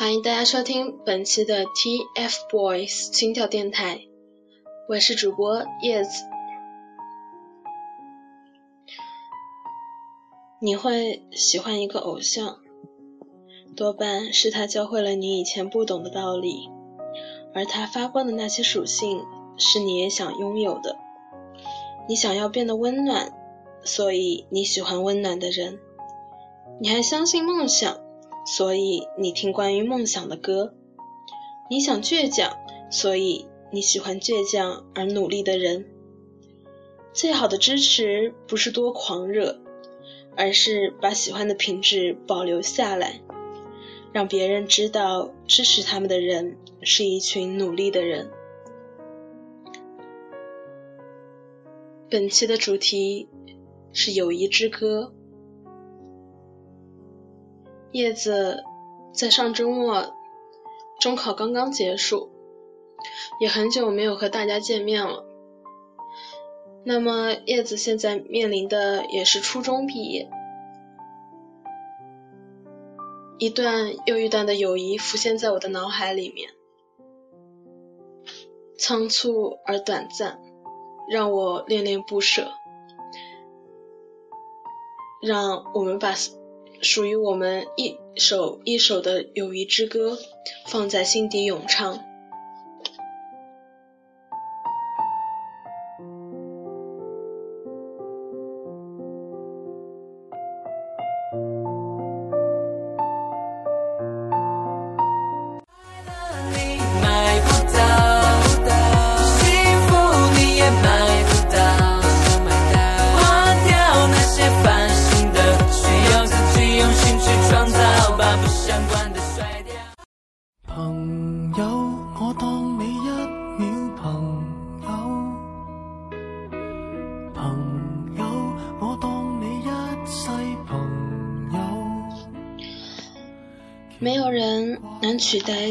欢迎大家收听本期的 TFBOYS 心跳电台，我是主播叶子。你会喜欢一个偶像，多半是他教会了你以前不懂的道理，而他发光的那些属性是你也想拥有的。你想要变得温暖，所以你喜欢温暖的人。你还相信梦想。所以你听关于梦想的歌，你想倔强，所以你喜欢倔强而努力的人。最好的支持不是多狂热，而是把喜欢的品质保留下来，让别人知道支持他们的人是一群努力的人。本期的主题是友谊之歌。叶子在上周末，中考刚刚结束，也很久没有和大家见面了。那么叶子现在面临的也是初中毕业，一段又一段的友谊浮现在我的脑海里面，仓促而短暂，让我恋恋不舍，让我们把。属于我们一首一首的友谊之歌，放在心底咏唱。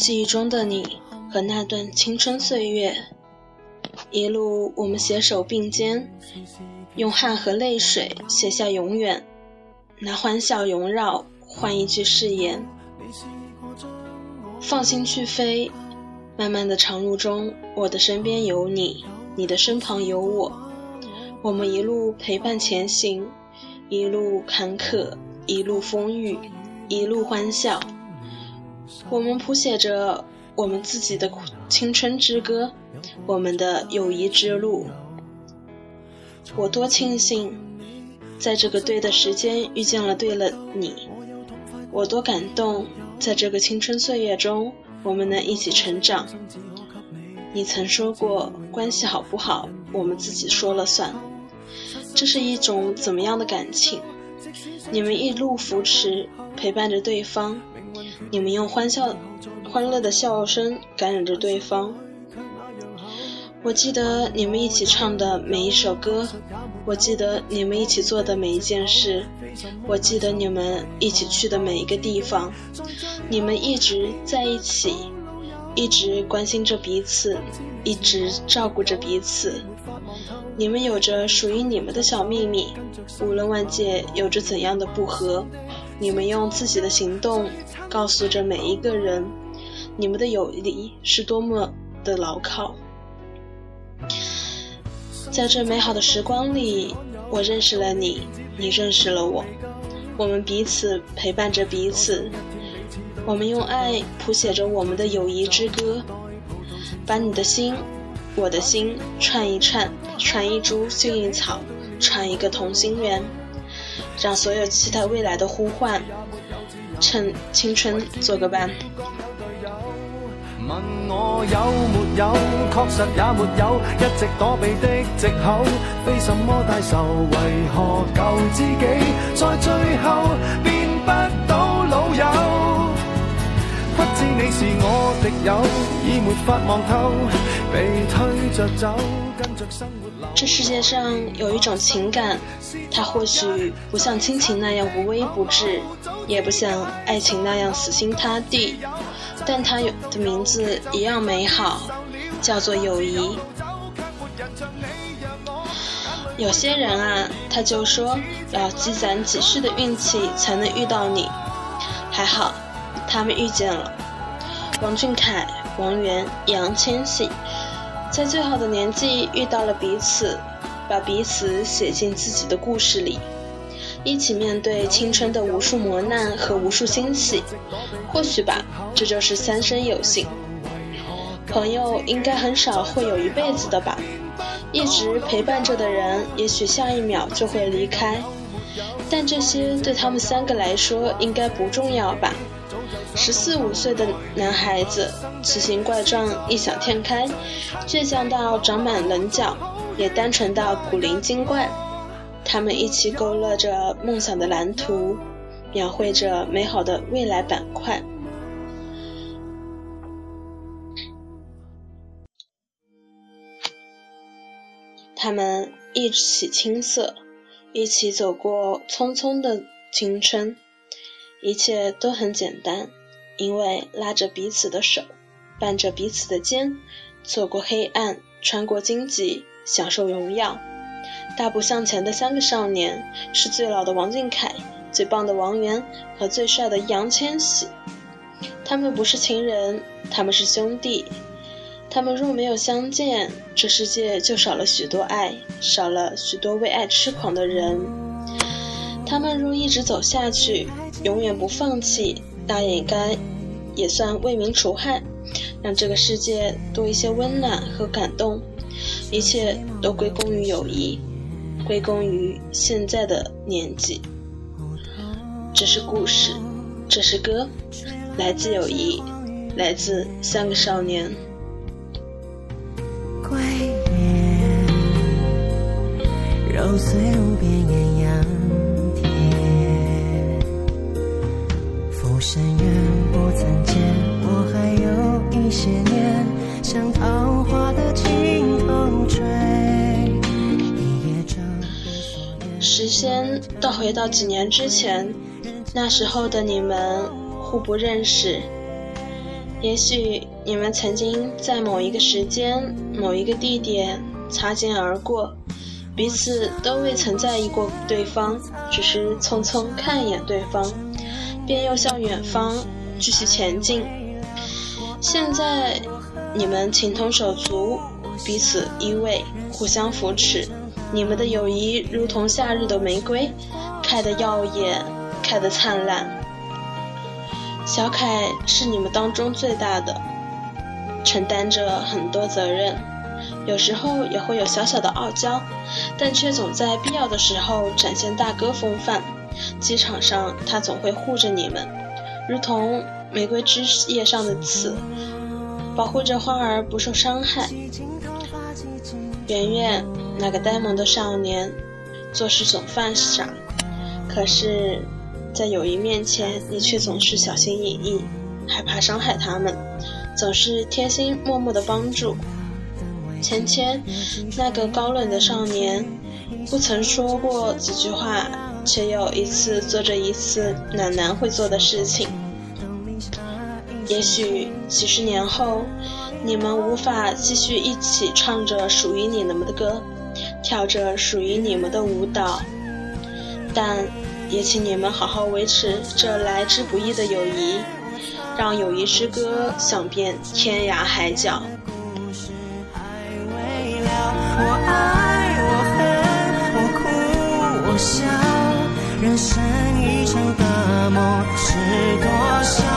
记忆中的你和那段青春岁月。一路我们携手并肩，用汗和泪水写下永远，拿欢笑萦绕换一句誓言。放心去飞，漫漫的长路中，我的身边有你，你的身旁有我，我们一路陪伴前行，一路坎坷，一路风雨，一路欢笑。我们谱写着我们自己的青春之歌，我们的友谊之路。我多庆幸，在这个对的时间遇见了对了你。我多感动，在这个青春岁月中，我们能一起成长。你曾说过，关系好不好，我们自己说了算。这是一种怎么样的感情？你们一路扶持，陪伴着对方。你们用欢笑、欢乐的笑声感染着对方。我记得你们一起唱的每一首歌，我记得你们一起做的每一件事，我记得你们一起去的每一个地方。你们一直在一起，一直关心着彼此，一直照顾着彼此。你们有着属于你们的小秘密，无论外界有着怎样的不和。你们用自己的行动告诉着每一个人，你们的友谊是多么的牢靠。在这美好的时光里，我认识了你，你认识了我，我们彼此陪伴着彼此，我们用爱谱写着我们的友谊之歌，把你的心，我的心串一串，串一株幸运草，串一个同心圆。让所有期待未来的呼唤，趁青春做个伴。问我有没有，确实也没有，一直躲避的借口，非什么大仇，为何旧知己在最后变不到老友？不知你是我敌友，已没法望透，被推，这世界上有一种情感，它或许不像亲情那样无微不至，也不像爱情那样死心塌地，但它有的名字一样美好，叫做友谊。有些人啊，他就说要积攒几世的运气才能遇到你，还好，他们遇见了，王俊凯、王源、易烊千玺，在最好的年纪遇到了彼此，把彼此写进自己的故事里，一起面对青春的无数磨难和无数欣喜。或许吧，这就是三生有幸。朋友应该很少会有一辈子的吧，一直陪伴着的人，也许下一秒就会离开。但这些对他们三个来说应该不重要吧。十四五岁的男孩子，奇形怪状、异想天开，倔强到长满棱角，也单纯到古灵精怪。他们一起勾勒着梦想的蓝图，描绘着美好的未来板块。他们一起青涩，一起走过匆匆的青春，一切都很简单。因为拉着彼此的手，伴着彼此的肩，走过黑暗，穿过荆棘，享受荣耀。大步向前的三个少年，是最老的王俊凯，最棒的王源和最帅的易烊千玺。他们不是情人，他们是兄弟。他们若没有相见，这世界就少了许多爱，少了许多为爱痴狂的人。他们若一直走下去，永远不放弃。那也该也算为民除害，让这个世界多一些温暖和感动。一切都归功于友谊，归功于现在的年纪。这是故事，这是歌，来自友谊，来自三个少年。揉碎无边艳阳。时间倒回到几年之前，那时候的你们互不认识。也许你们曾经在某一个时间、某一个地点擦肩而过，彼此都未曾在意过对方，只是匆匆看一眼对方。便又向远方继续前进。现在你们情同手足，彼此依偎，互相扶持。你们的友谊如同夏日的玫瑰，开得耀眼，开得灿烂。小凯是你们当中最大的，承担着很多责任，有时候也会有小小的傲娇，但却总在必要的时候展现大哥风范。机场上，他总会护着你们，如同玫瑰枝叶上的刺，保护着花儿不受伤害。圆圆，那个呆萌的少年，做事总犯傻，可是，在友谊面前，你却总是小心翼翼，害怕伤害他们，总是贴心默默的帮助。芊芊，那个高冷的少年，不曾说过几句话。却有一次做着一次暖男会做的事情。也许几十年后，你们无法继续一起唱着属于你们的歌，跳着属于你们的舞蹈，但也请你们好好维持这来之不易的友谊，让友谊之歌响遍天涯海角。我爱，我恨，我哭，我笑。人生一场的梦是多少？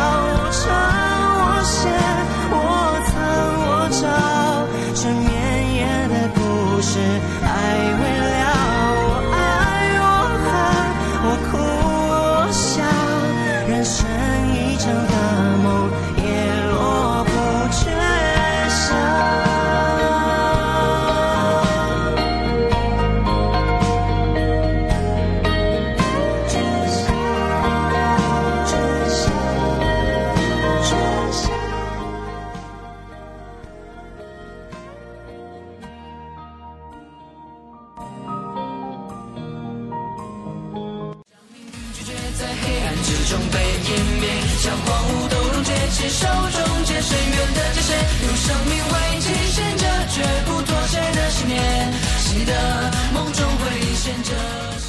之中被湮灭，像荒芜都溶解，携手终结深渊的界限，用生命为极限，这绝不妥协的信念，记的梦中会显着。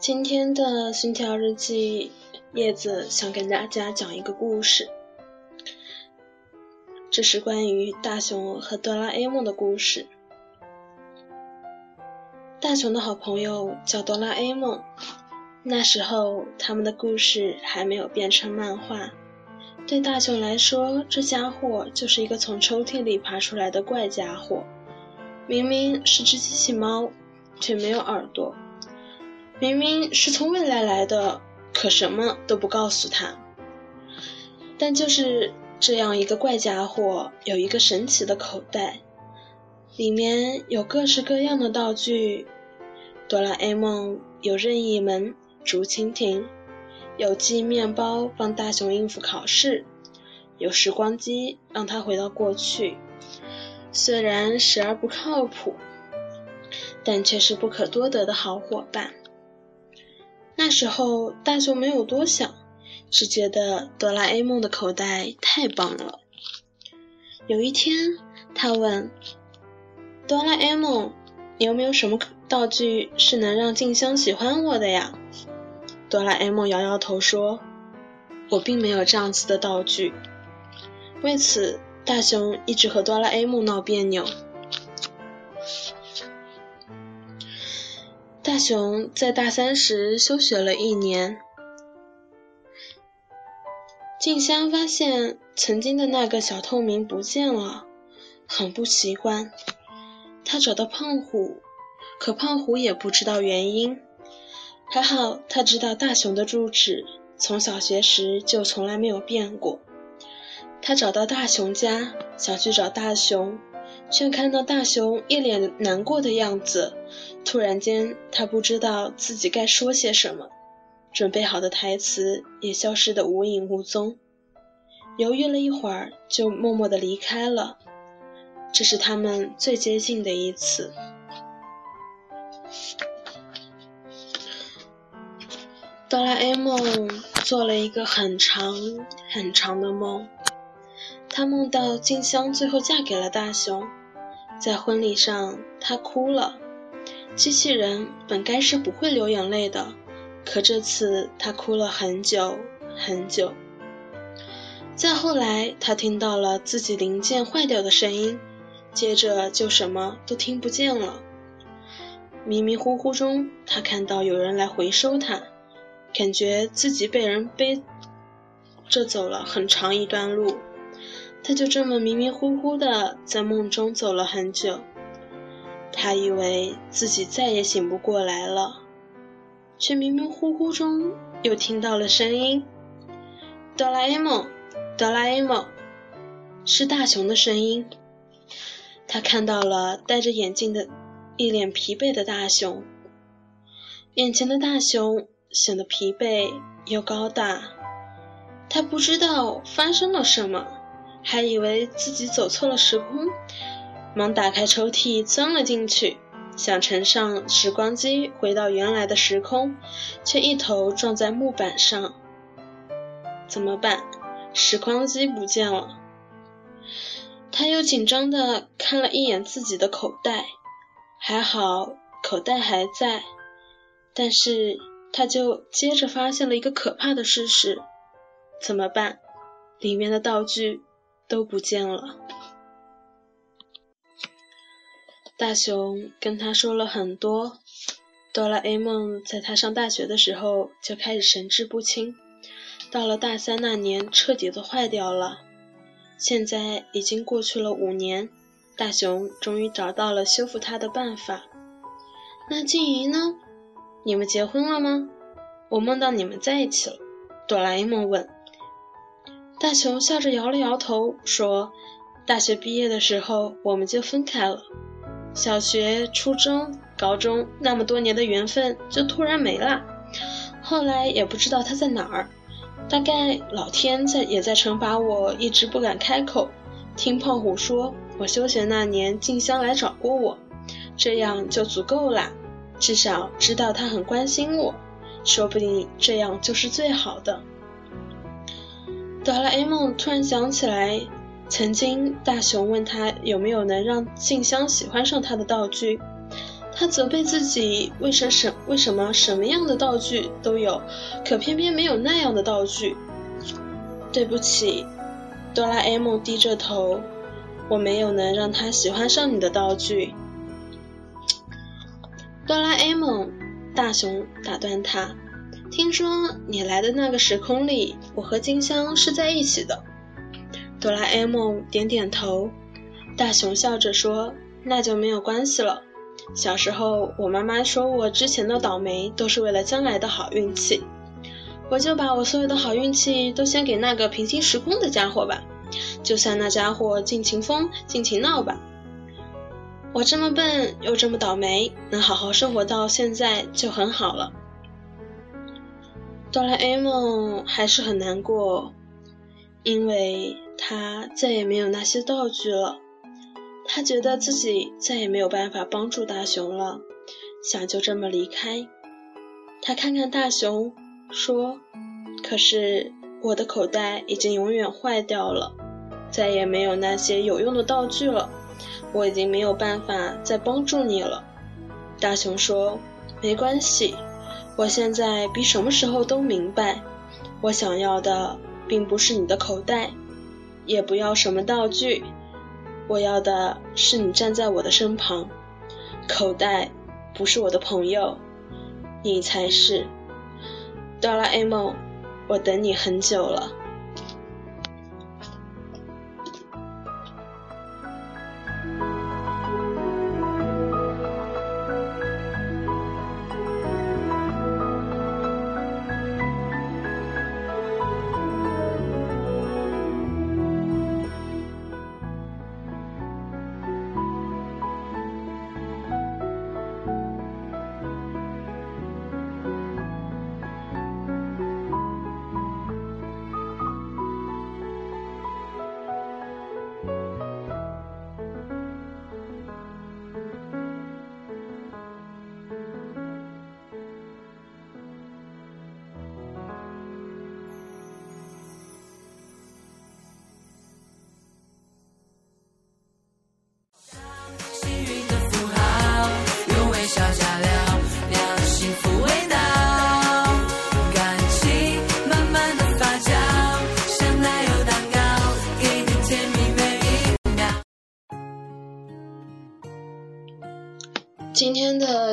今天的心跳日记，叶子想跟大家讲一个故事。这是关于大雄和哆啦 A 梦的故事。大雄的好朋友叫哆啦 A 梦，那时候他们的故事还没有变成漫画。对大雄来说，这家伙就是一个从抽屉里爬出来的怪家伙。明明是只机器猫，却没有耳朵。明明是从未来来的，可什么都不告诉他。但就是这样一个怪家伙，有一个神奇的口袋，里面有各式各样的道具。哆啦 A 梦有任意门、竹蜻蜓，有寄面包帮大雄应付考试，有时光机让他回到过去。虽然时而不靠谱，但却是不可多得的好伙伴。那时候，大雄没有多想，只觉得哆啦 A 梦的口袋太棒了。有一天，他问哆啦 A 梦：“你有没有什么道具是能让静香喜欢我的呀？”哆啦 A 梦摇摇头说：“我并没有这样子的道具。”为此，大雄一直和哆啦 A 梦闹别扭。大雄在大三时休学了一年。静香发现曾经的那个小透明不见了，很不习惯。他找到胖虎，可胖虎也不知道原因。还好他知道大雄的住址，从小学时就从来没有变过。他找到大雄家，想去找大雄。却看到大雄一脸难过的样子，突然间，他不知道自己该说些什么，准备好的台词也消失得无影无踪。犹豫了一会儿，就默默地离开了。这是他们最接近的一次。哆啦 A 梦做了一个很长很长的梦，他梦到静香最后嫁给了大雄。在婚礼上，他哭了。机器人本该是不会流眼泪的，可这次他哭了很久很久。再后来，他听到了自己零件坏掉的声音，接着就什么都听不见了。迷迷糊糊中，他看到有人来回收他，感觉自己被人背着走了很长一段路。他就这么迷迷糊糊的在梦中走了很久，他以为自己再也醒不过来了，却迷迷糊糊中又听到了声音：“哆啦 A 梦，哆啦 A 梦，是大雄的声音。”他看到了戴着眼镜的、一脸疲惫的大雄，眼前的大雄显得疲惫又高大，他不知道发生了什么。还以为自己走错了时空，忙打开抽屉钻了进去，想乘上时光机回到原来的时空，却一头撞在木板上。怎么办？时光机不见了。他又紧张的看了一眼自己的口袋，还好口袋还在，但是他就接着发现了一个可怕的事实：怎么办？里面的道具。都不见了。大雄跟他说了很多。哆啦 A 梦在他上大学的时候就开始神志不清，到了大三那年彻底的坏掉了。现在已经过去了五年，大雄终于找到了修复它的办法。那静怡呢？你们结婚了吗？我梦到你们在一起了。哆啦 A 梦问。大雄笑着摇了摇头，说：“大学毕业的时候，我们就分开了。小学、初中、高中那么多年的缘分就突然没了。后来也不知道他在哪儿，大概老天在也在惩罚我，一直不敢开口。听胖虎说，我休学那年静香来找过我，这样就足够啦，至少知道他很关心我。说不定这样就是最好的。”哆啦 A 梦突然想起来，曾经大雄问他有没有能让静香喜欢上他的道具，他责备自己为什什为什么什么样的道具都有，可偏偏没有那样的道具。对不起，哆啦 A 梦低着头，我没有能让他喜欢上你的道具。哆啦 A 梦，大雄打断他，听说你来的那个时空里，我和金香是在一起的。哆啦 A 梦点点头，大雄笑着说：“那就没有关系了。小时候，我妈妈说我之前的倒霉都是为了将来的好运气，我就把我所有的好运气都先给那个平行时空的家伙吧，就算那家伙尽情疯尽情闹吧。我这么笨又这么倒霉，能好好生活到现在就很好了。”哆啦 A 梦还是很难过，因为。他再也没有那些道具了，他觉得自己再也没有办法帮助大雄了，想就这么离开。他看看大雄，说：“可是我的口袋已经永远坏掉了，再也没有那些有用的道具了，我已经没有办法再帮助你了。”大雄说：“没关系，我现在比什么时候都明白，我想要的并不是你的口袋。”也不要什么道具，我要的是你站在我的身旁。口袋不是我的朋友，你才是。哆啦 A 梦，我等你很久了。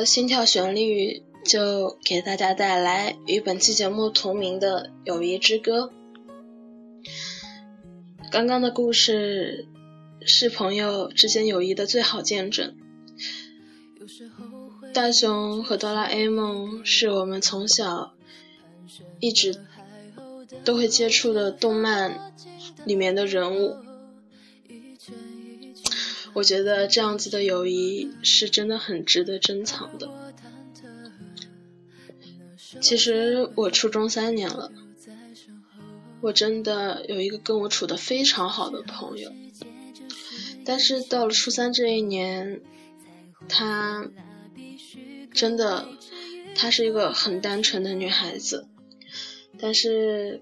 心跳旋律就给大家带来与本期节目同名的《友谊之歌》。刚刚的故事是朋友之间友谊的最好见证。大雄和哆啦 A 梦是我们从小一直都会接触的动漫里面的人物。我觉得这样子的友谊是真的很值得珍藏的。其实我初中三年了，我真的有一个跟我处的非常好的朋友，但是到了初三这一年，她真的，她是一个很单纯的女孩子，但是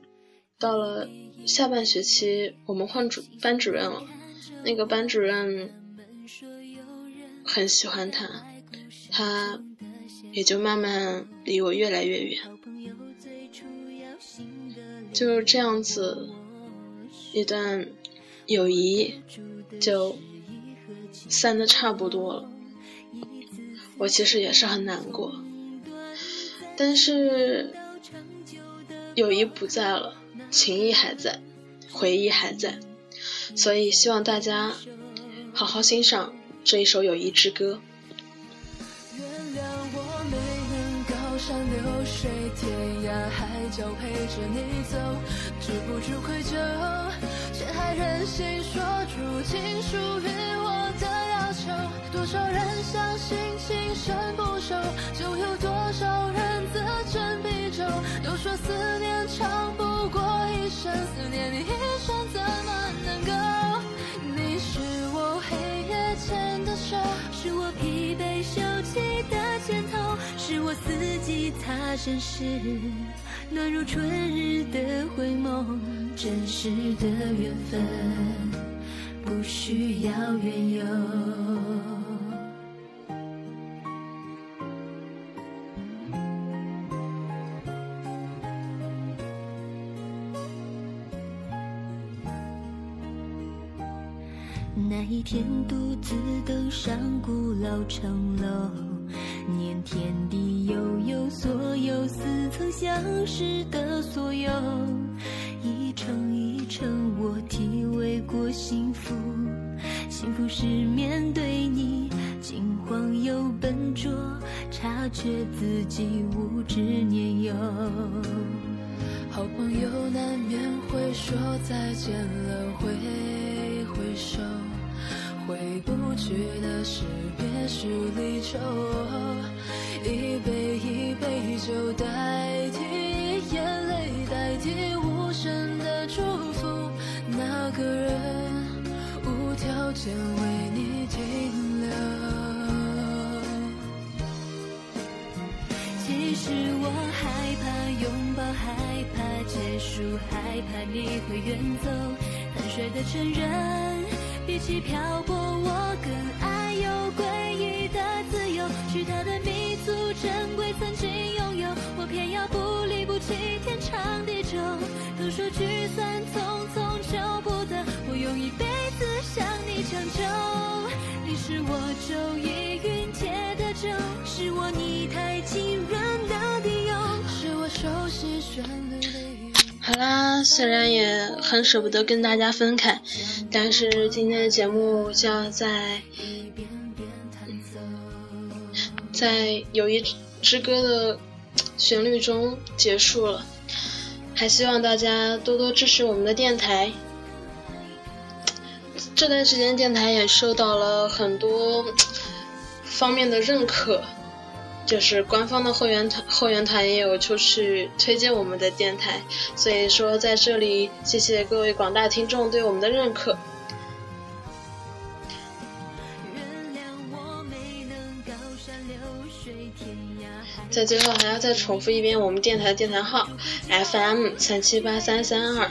到了下半学期，我们换主班主任了，那个班主任。很喜欢他，他也就慢慢离我越来越远，就这样子，一段友谊就散的差不多了。我其实也是很难过，但是友谊不在了，情谊还在，回忆还在，所以希望大家好好欣赏。这一首友谊之歌。原谅我没能高山流水，天涯海角陪着你走，止不住愧疚，却还任性说出情书于我的要求。多少人相信情深不寿，就有多少人自斟比酒。都说思念长不过一生，思念你一生怎么能够？是我疲惫休憩的前头，是我四季擦身时暖如春日的回眸。真实的缘分不需要缘由。天独自登上古老城楼，念天地悠悠，所有似曾相识的所有，一程一程我体味过幸福。幸福是面对你，惊慌又笨拙，察觉自己无知年幼。好朋友难免会说再见了，挥挥手，回不去的是别须离愁。一杯一杯酒代替眼泪，代替无声的祝福。那个人无条件为你停留。其实我害怕拥抱，害怕结束，害怕你会远走。坦率的承认，比起漂泊，我更爱有诡异的自由。许他的弥足珍贵，曾经拥有，我偏要不离不弃，天长地久。都说聚散匆匆，求不得，我用一辈子向你强求。你是我昼一云铁的酒，是我你太浸润的理由，是我熟悉旋律里。好啦，虽然也很舍不得跟大家分开，但是今天的节目就要在在《友谊之歌》的旋律中结束了。还希望大家多多支持我们的电台。这段时间电台也受到了很多方面的认可，就是官方的后援团后援团也有出去推荐我们的电台，所以说在这里谢谢各位广大听众对我们的认可。在最后还要再重复一遍我们电台的电台号 FM 三七八三三二。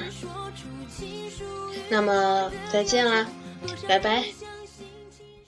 那么再见啦，拜拜。